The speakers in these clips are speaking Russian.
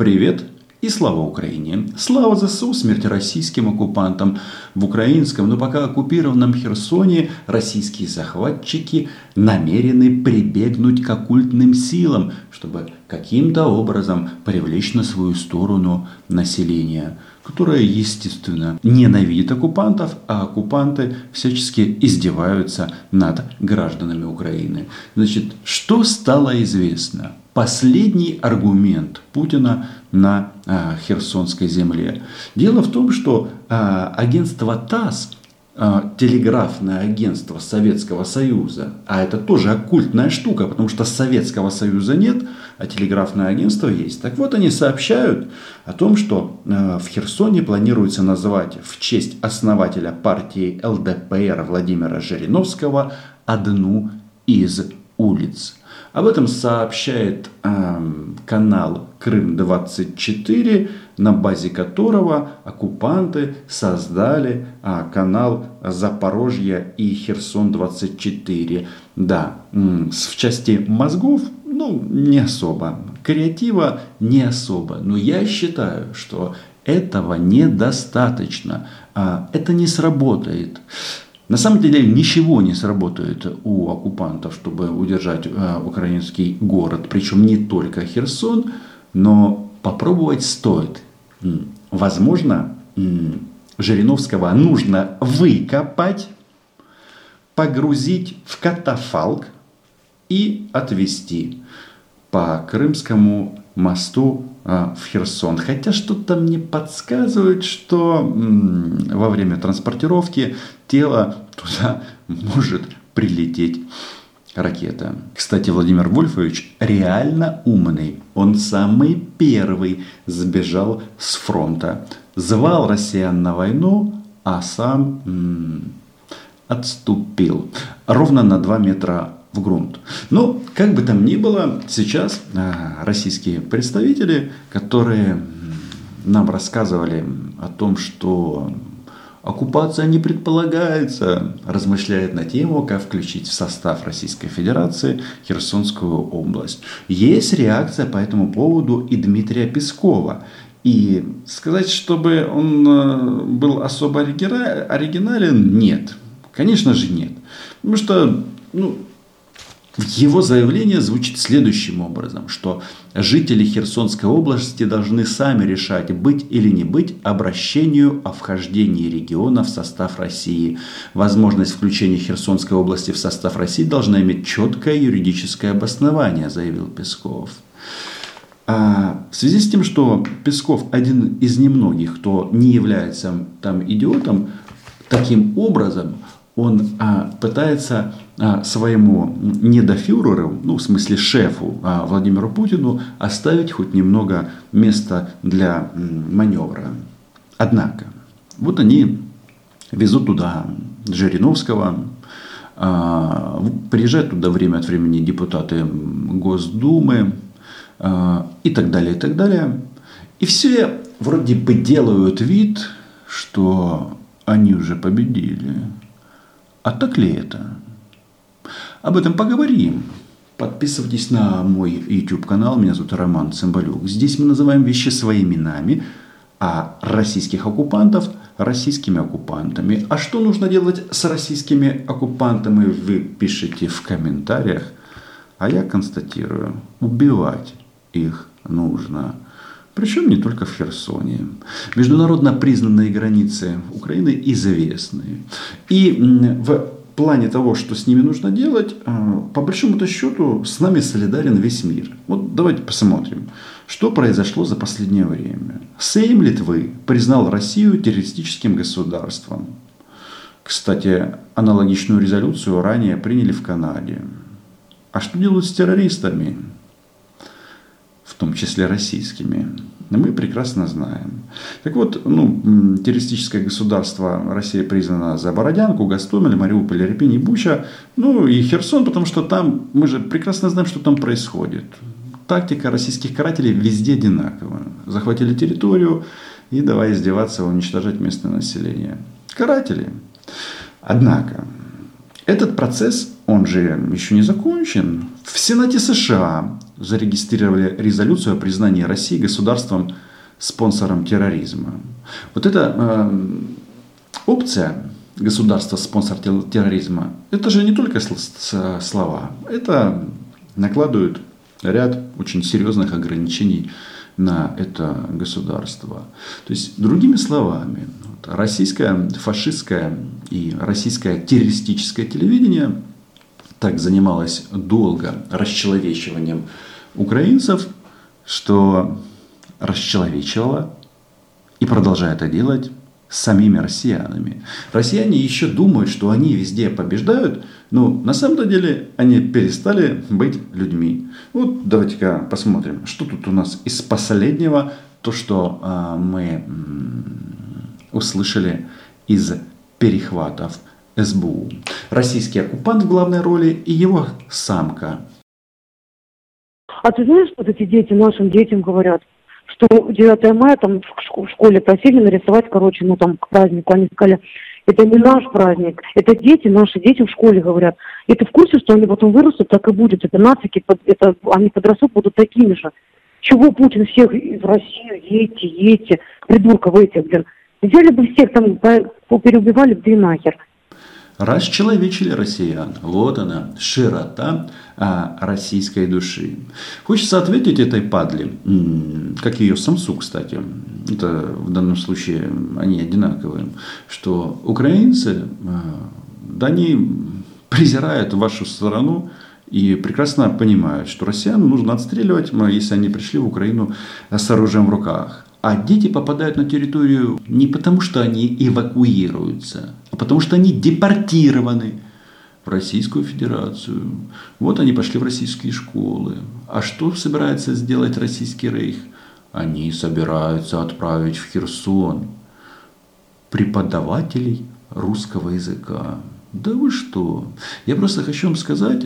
Привет и слава Украине! Слава ЗСУ, смерть российским оккупантам! В украинском, но пока оккупированном Херсоне российские захватчики намерены прибегнуть к оккультным силам, чтобы каким-то образом привлечь на свою сторону население, которое, естественно, ненавидит оккупантов, а оккупанты всячески издеваются над гражданами Украины. Значит, что стало известно? Последний аргумент Путина на а, Херсонской земле. Дело в том, что а, агентство ТАСС, а, телеграфное агентство Советского Союза, а это тоже оккультная штука, потому что Советского Союза нет, а телеграфное агентство есть. Так вот, они сообщают о том, что а, в Херсоне планируется назвать в честь основателя партии ЛДПР Владимира Жириновского одну из улиц. Об этом сообщает э, канал Крым-24, на базе которого оккупанты создали э, канал Запорожье и Херсон-24. Да, в части мозгов, ну, не особо. Креатива не особо. Но я считаю, что этого недостаточно. А, это не сработает. На самом деле ничего не сработает у оккупантов, чтобы удержать э, украинский город. Причем не только Херсон, но попробовать стоит. Возможно, Жириновского нужно выкопать, погрузить в катафалк и отвезти по Крымскому мосту а, в Херсон. Хотя что-то мне подсказывает, что во время транспортировки тело туда может прилететь ракета. Кстати, Владимир Вольфович реально умный. Он самый первый сбежал с фронта. Звал россиян на войну, а сам отступил. Ровно на 2 метра в грунт. Но, как бы там ни было, сейчас а, российские представители, которые нам рассказывали о том, что оккупация не предполагается, размышляют на тему, как включить в состав Российской Федерации Херсонскую область. Есть реакция по этому поводу и Дмитрия Пескова. И сказать, чтобы он а, был особо оригинален, нет. Конечно же нет. Потому что ну, его заявление звучит следующим образом, что жители Херсонской области должны сами решать, быть или не быть обращению о вхождении региона в состав России. Возможность включения Херсонской области в состав России должна иметь четкое юридическое обоснование, заявил Песков. А в связи с тем, что Песков один из немногих, кто не является там идиотом, таким образом он а, пытается своему недофюреру, ну в смысле шефу а, Владимиру Путину, оставить хоть немного места для маневра. Однако, вот они везут туда Жириновского, а, приезжают туда время от времени депутаты Госдумы а, и так далее, и так далее. И все вроде бы делают вид, что они уже победили. А так ли это? Об этом поговорим. Подписывайтесь на мой YouTube канал. Меня зовут Роман Цымбалюк. Здесь мы называем вещи своими именами, а российских оккупантов российскими оккупантами. А что нужно делать с российскими оккупантами, вы пишите в комментариях. А я констатирую, убивать их нужно. Причем не только в Херсоне. Международно признанные границы Украины известны. И в плане того, что с ними нужно делать, э, по большому-то счету с нами солидарен весь мир. Вот давайте посмотрим, что произошло за последнее время. Сейм Литвы признал Россию террористическим государством. Кстати, аналогичную резолюцию ранее приняли в Канаде. А что делают с террористами? в том числе российскими, мы прекрасно знаем. Так вот, ну, террористическое государство Россия признана за Бородянку, Гастомель, Мариуполь, Ирпень и Буча, ну и Херсон, потому что там, мы же прекрасно знаем, что там происходит. Тактика российских карателей везде одинакова. Захватили территорию и давай издеваться, уничтожать местное население. Каратели. Однако, этот процесс, он же еще не закончен. В Сенате США зарегистрировали резолюцию о признании России государством спонсором терроризма. Вот эта э, опция государства спонсор терроризма, это же не только слова, это накладывают ряд очень серьезных ограничений на это государство. То есть, другими словами, российское фашистское и российское террористическое телевидение так занималось долго расчеловечиванием украинцев, что расчеловечивало и продолжает это делать с самими россиянами. Россияне еще думают, что они везде побеждают, но на самом деле они перестали быть людьми. Вот давайте-ка посмотрим, что тут у нас из последнего, то, что э, мы услышали из перехватов СБУ. Российский оккупант в главной роли и его самка. А ты знаешь, что эти дети нашим детям говорят? что 9 мая там в школе просили нарисовать, короче, ну там к празднику. Они сказали, это не наш праздник, это дети, наши дети в школе говорят. И ты в курсе, что они потом вырастут, так и будет. Это нацики, это, они подрастут, будут такими же. Чего Путин всех в Россию, едьте, едьте, придурков этих, блин. Взяли бы всех там, переубивали бы и нахер расчеловечили россиян. Вот она, широта а, российской души. Хочется ответить этой падле, как ее самсу, кстати, это в данном случае они одинаковые, что украинцы, а, да они презирают вашу страну, и прекрасно понимают, что россиян нужно отстреливать, если они пришли в Украину с оружием в руках. А дети попадают на территорию не потому, что они эвакуируются, а потому что они депортированы в Российскую Федерацию. Вот они пошли в российские школы. А что собирается сделать российский рейх? Они собираются отправить в Херсон преподавателей русского языка. Да вы что? Я просто хочу вам сказать,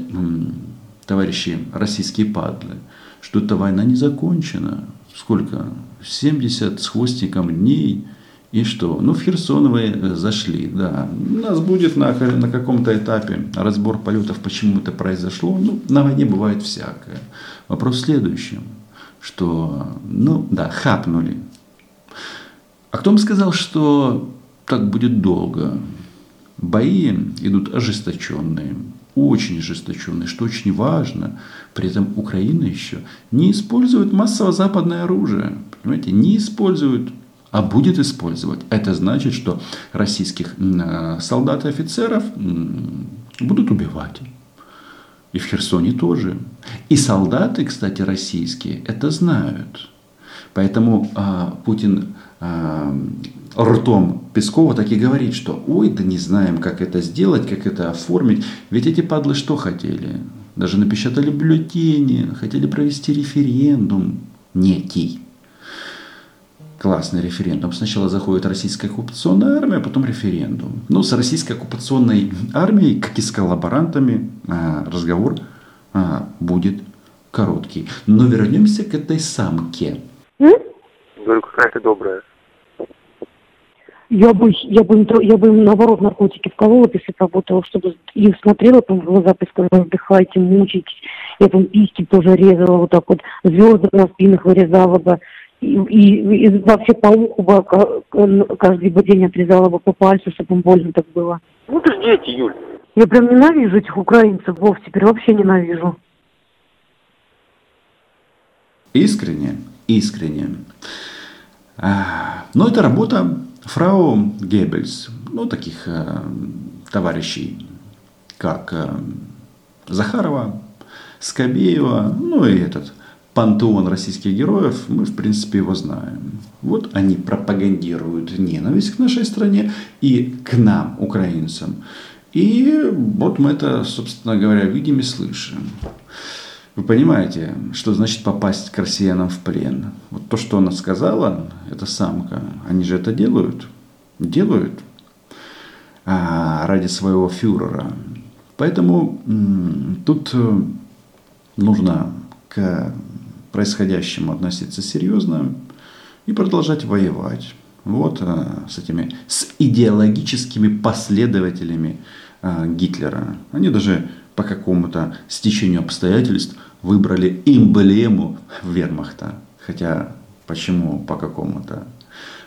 товарищи российские падлы, что эта война не закончена. Сколько? 70 с хвостиком дней. И что? Ну, в Херсон э, зашли, да. У нас будет на, на каком-то этапе разбор полетов, почему это произошло. Ну, на войне бывает всякое. Вопрос в следующем, что, ну, да, хапнули. А кто вам сказал, что так будет долго? Бои идут ожесточенные, очень ожесточенные, что очень важно. При этом Украина еще не использует массово западное оружие. Понимаете, не используют а будет использовать. Это значит, что российских э, солдат и офицеров будут убивать. И в Херсоне тоже. И солдаты, кстати, российские, это знают. Поэтому а, Путин а, ртом Пескова так и говорит, что ой, да не знаем, как это сделать, как это оформить. Ведь эти падлы что хотели? Даже напечатали бюллетени, хотели провести референдум некий. Классный референдум. Сначала заходит российская оккупационная армия, а потом референдум. Ну, с российской оккупационной армией, как и с коллаборантами, а, разговор а, будет короткий. Но вернемся к этой самке. Говорю, какая ты добрая. Я бы, я бы, я бы им наоборот наркотики вколола, если работала, чтобы их смотрела там в глаза, и сказала, вздыхайте, мучайтесь. Я там письки тоже резала, вот так вот, звезды на спинах вырезала бы. И, и, и вообще по уху бы каждый бы день отрезала бы по пальцу, чтобы им больно так было. Ну ты ж дети, Юль. Я прям ненавижу этих украинцев, Вов, теперь вообще ненавижу. Искренне, искренне. А, но это работа фрау Геббельс, ну, таких э, товарищей, как э, Захарова, Скобеева, ну и этот пантеон российских героев, мы, в принципе, его знаем. Вот они пропагандируют ненависть к нашей стране и к нам, украинцам. И вот мы это, собственно говоря, видим и слышим. Вы понимаете, что значит попасть к россиянам в плен? Вот то, что она сказала, это самка, они же это делают. Делают а, ради своего фюрера. Поэтому м- тут э, нужно к происходящему относиться серьезно и продолжать воевать. Вот а, с этими, с идеологическими последователями а, Гитлера. Они даже по какому-то стечению обстоятельств выбрали эмблему вермахта. Хотя почему по какому-то?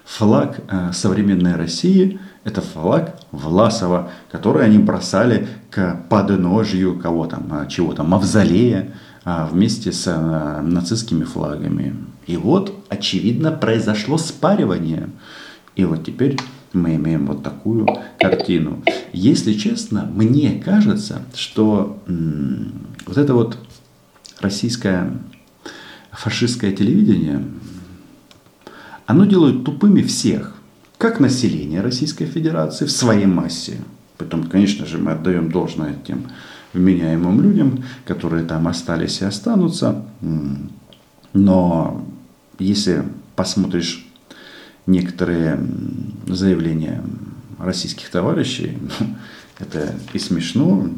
Флаг э, современной России – это флаг Власова, который они бросали к подножью кого там, чего там, мавзолея, а, вместе с э, нацистскими флагами. И вот, очевидно, произошло спаривание. И вот теперь мы имеем вот такую картину. Если честно, мне кажется, что вот это вот российское фашистское телевидение, оно делает тупыми всех, как население Российской Федерации в своей массе. Потом, конечно же, мы отдаем должное тем вменяемым людям, которые там остались и останутся. Но если посмотришь некоторые заявления российских товарищей, это и смешно,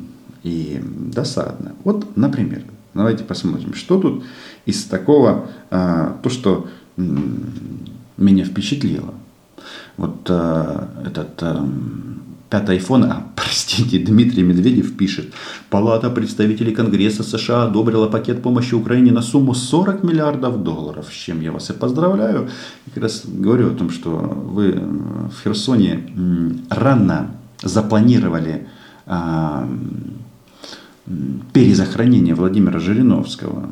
и досадно. Вот, например, давайте посмотрим, что тут из такого, а, то, что меня впечатлило. Вот а, этот пятый iPhone, а, простите, Дмитрий Медведев пишет, Палата представителей Конгресса США одобрила пакет помощи Украине на сумму 40 миллиардов долларов, с чем я вас и поздравляю. Я как раз говорю о том, что вы в Херсоне рано запланировали а, перезахоронение Владимира Жириновского.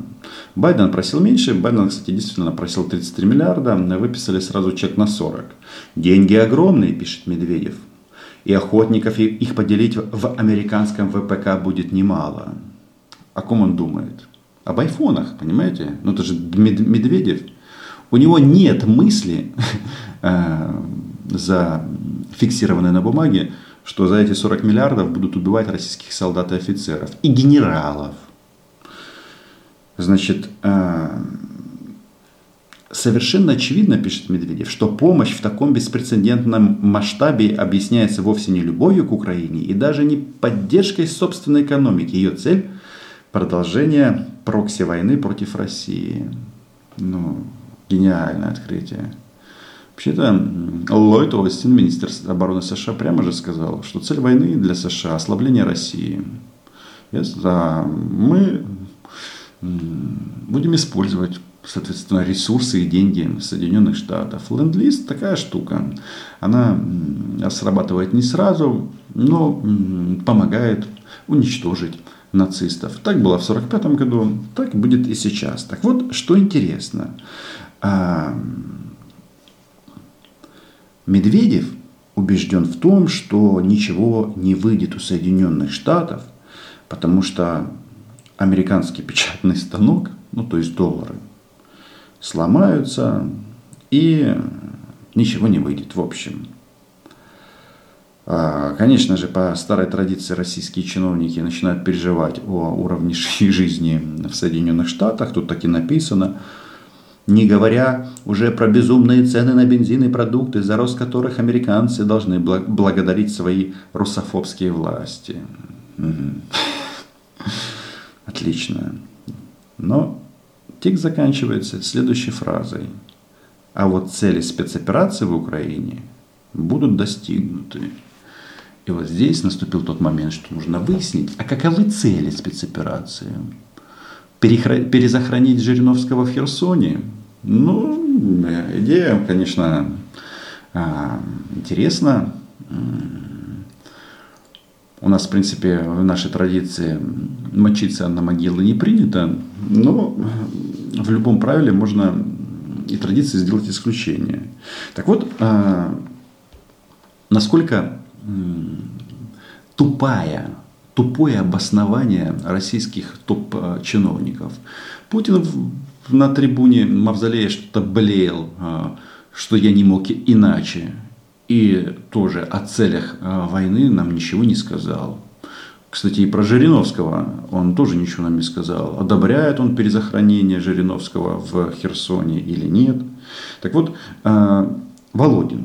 Байден просил меньше, Байден, кстати, действительно просил 33 миллиарда, выписали сразу чек на 40. Деньги огромные, пишет Медведев и охотников их поделить в американском ВПК будет немало. О ком он думает? Об айфонах, понимаете? Ну это же Медведев. У него нет мысли, э, зафиксированной на бумаге, что за эти 40 миллиардов будут убивать российских солдат и офицеров. И генералов. Значит, э, Совершенно очевидно, пишет Медведев, что помощь в таком беспрецедентном масштабе объясняется вовсе не любовью к Украине и даже не поддержкой собственной экономики. Ее цель – продолжение прокси-войны против России. Ну, гениальное открытие. Вообще-то Ллойд Остин, министр обороны США, прямо же сказал, что цель войны для США – ослабление России. Yes, да, мы будем использовать соответственно, ресурсы и деньги Соединенных Штатов. Ленд-лиз такая штука. Она срабатывает не сразу, но помогает уничтожить нацистов. Так было в 1945 году, так будет и сейчас. Так вот, что интересно. А, Медведев убежден в том, что ничего не выйдет у Соединенных Штатов, потому что американский печатный станок, ну то есть доллары, сломаются, и ничего не выйдет в общем. А, конечно же, по старой традиции российские чиновники начинают переживать о уровне жизни в Соединенных Штатах. Тут так и написано. Не говоря уже про безумные цены на бензин и продукты, за рост которых американцы должны благодарить свои русофобские власти. Отлично. Но Текст заканчивается следующей фразой. А вот цели спецоперации в Украине будут достигнуты. И вот здесь наступил тот момент, что нужно выяснить, а каковы цели спецоперации? Перезахоронить Жириновского в Херсоне? Ну, идея, конечно, а, интересна. У нас, в принципе, в нашей традиции мочиться на могилы не принято, но в любом правиле можно и традиции сделать исключение. Так вот, а, насколько тупая, тупое обоснование российских топ-чиновников. Путин на трибуне Мавзолея что-то блеял, а, что я не мог иначе. И тоже о целях а, войны нам ничего не сказал. Кстати, и про Жириновского он тоже ничего нам не сказал. Одобряет он перезахоронение Жириновского в Херсоне или нет. Так вот, а, Володин.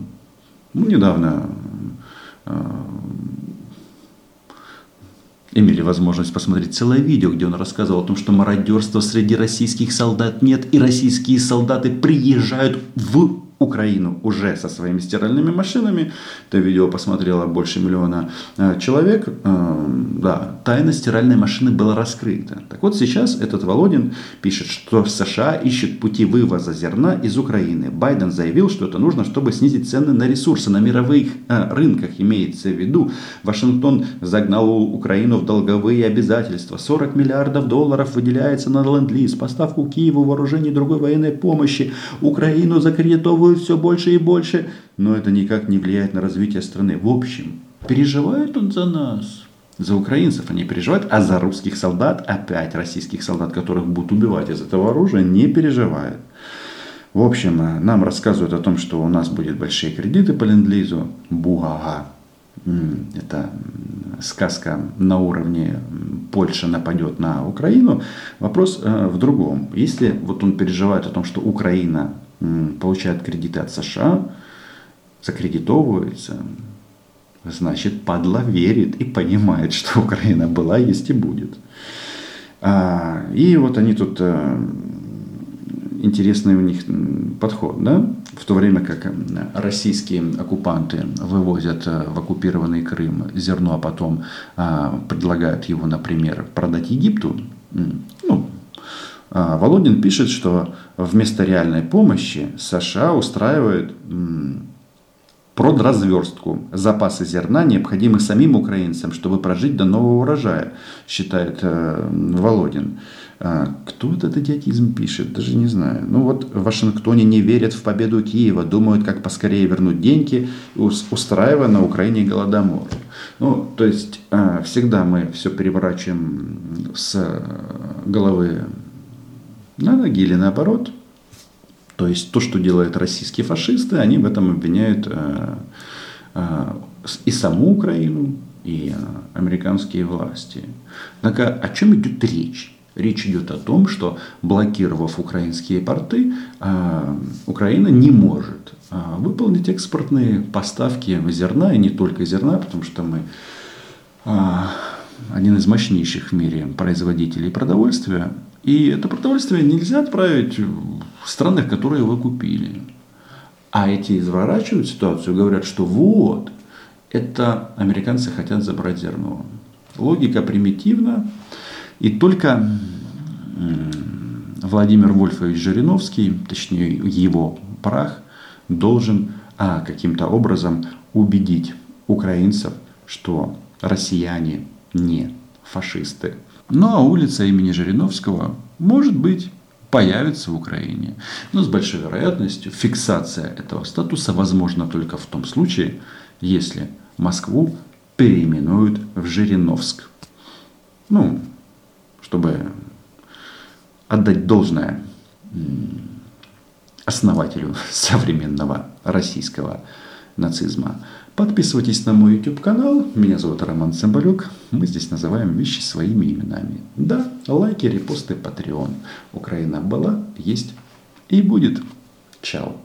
Мы недавно а, имели возможность посмотреть целое видео, где он рассказывал о том, что мародерства среди российских солдат нет, и российские солдаты приезжают в Украину уже со своими стиральными машинами. Это видео посмотрело больше миллиона э, человек. Э, да, тайна стиральной машины была раскрыта. Так вот сейчас этот Володин пишет, что США ищет пути вывоза зерна из Украины. Байден заявил, что это нужно, чтобы снизить цены на ресурсы на мировых э, рынках. Имеется в виду, Вашингтон загнал Украину в долговые обязательства. 40 миллиардов долларов выделяется на ленд-лиз, поставку Киеву вооружений и другой военной помощи. Украину закредитовывают все больше и больше. Но это никак не влияет на развитие страны. В общем, переживает он за нас. За украинцев они переживают, а за русских солдат, опять российских солдат, которых будут убивать из этого оружия, не переживают. В общем, нам рассказывают о том, что у нас будут большие кредиты по ленд-лизу. Бугага. Это сказка на уровне Польша нападет на Украину. Вопрос э, в другом. Если вот он переживает о том, что Украина получает кредиты от США, закредитовывается, значит, падла верит и понимает, что Украина была, есть и будет. А, и вот они тут э, интересный у них подход, да? В то время как российские оккупанты вывозят э, в оккупированный Крым зерно, а потом а, предлагают его, например, продать Египту, Володин пишет, что вместо реальной помощи США устраивают продразверстку. Запасы зерна необходимы самим украинцам, чтобы прожить до нового урожая, считает э, Володин. А, кто этот идиотизм пишет, даже не знаю. Ну вот в Вашингтоне не верят в победу Киева, думают, как поскорее вернуть деньги, устраивая на Украине голодомор. Ну, то есть э, всегда мы все переворачиваем с головы на ноги или наоборот – то есть то, что делают российские фашисты, они в этом обвиняют э, э, и саму Украину, и э, американские власти. Однако о чем идет речь? Речь идет о том, что блокировав украинские порты, Украина не может выполнить экспортные поставки зерна, и не только зерна, потому что мы один из мощнейших в мире производителей продовольствия. И это продовольствие нельзя отправить в страны, которые вы купили. А эти изворачивают ситуацию, говорят, что вот, это американцы хотят забрать зерно. Логика примитивна. И только Владимир Вольфович Жириновский, точнее его прах, должен а, каким-то образом убедить украинцев, что россияне не фашисты. Ну а улица имени Жириновского, может быть, появится в Украине. Но с большой вероятностью фиксация этого статуса возможна только в том случае, если Москву переименуют в Жириновск. Ну, чтобы отдать должное основателю современного российского нацизма. Подписывайтесь на мой YouTube канал. Меня зовут Роман Цымбалюк. Мы здесь называем вещи своими именами. Да, лайки, репосты, Patreon. Украина была, есть и будет. Чао.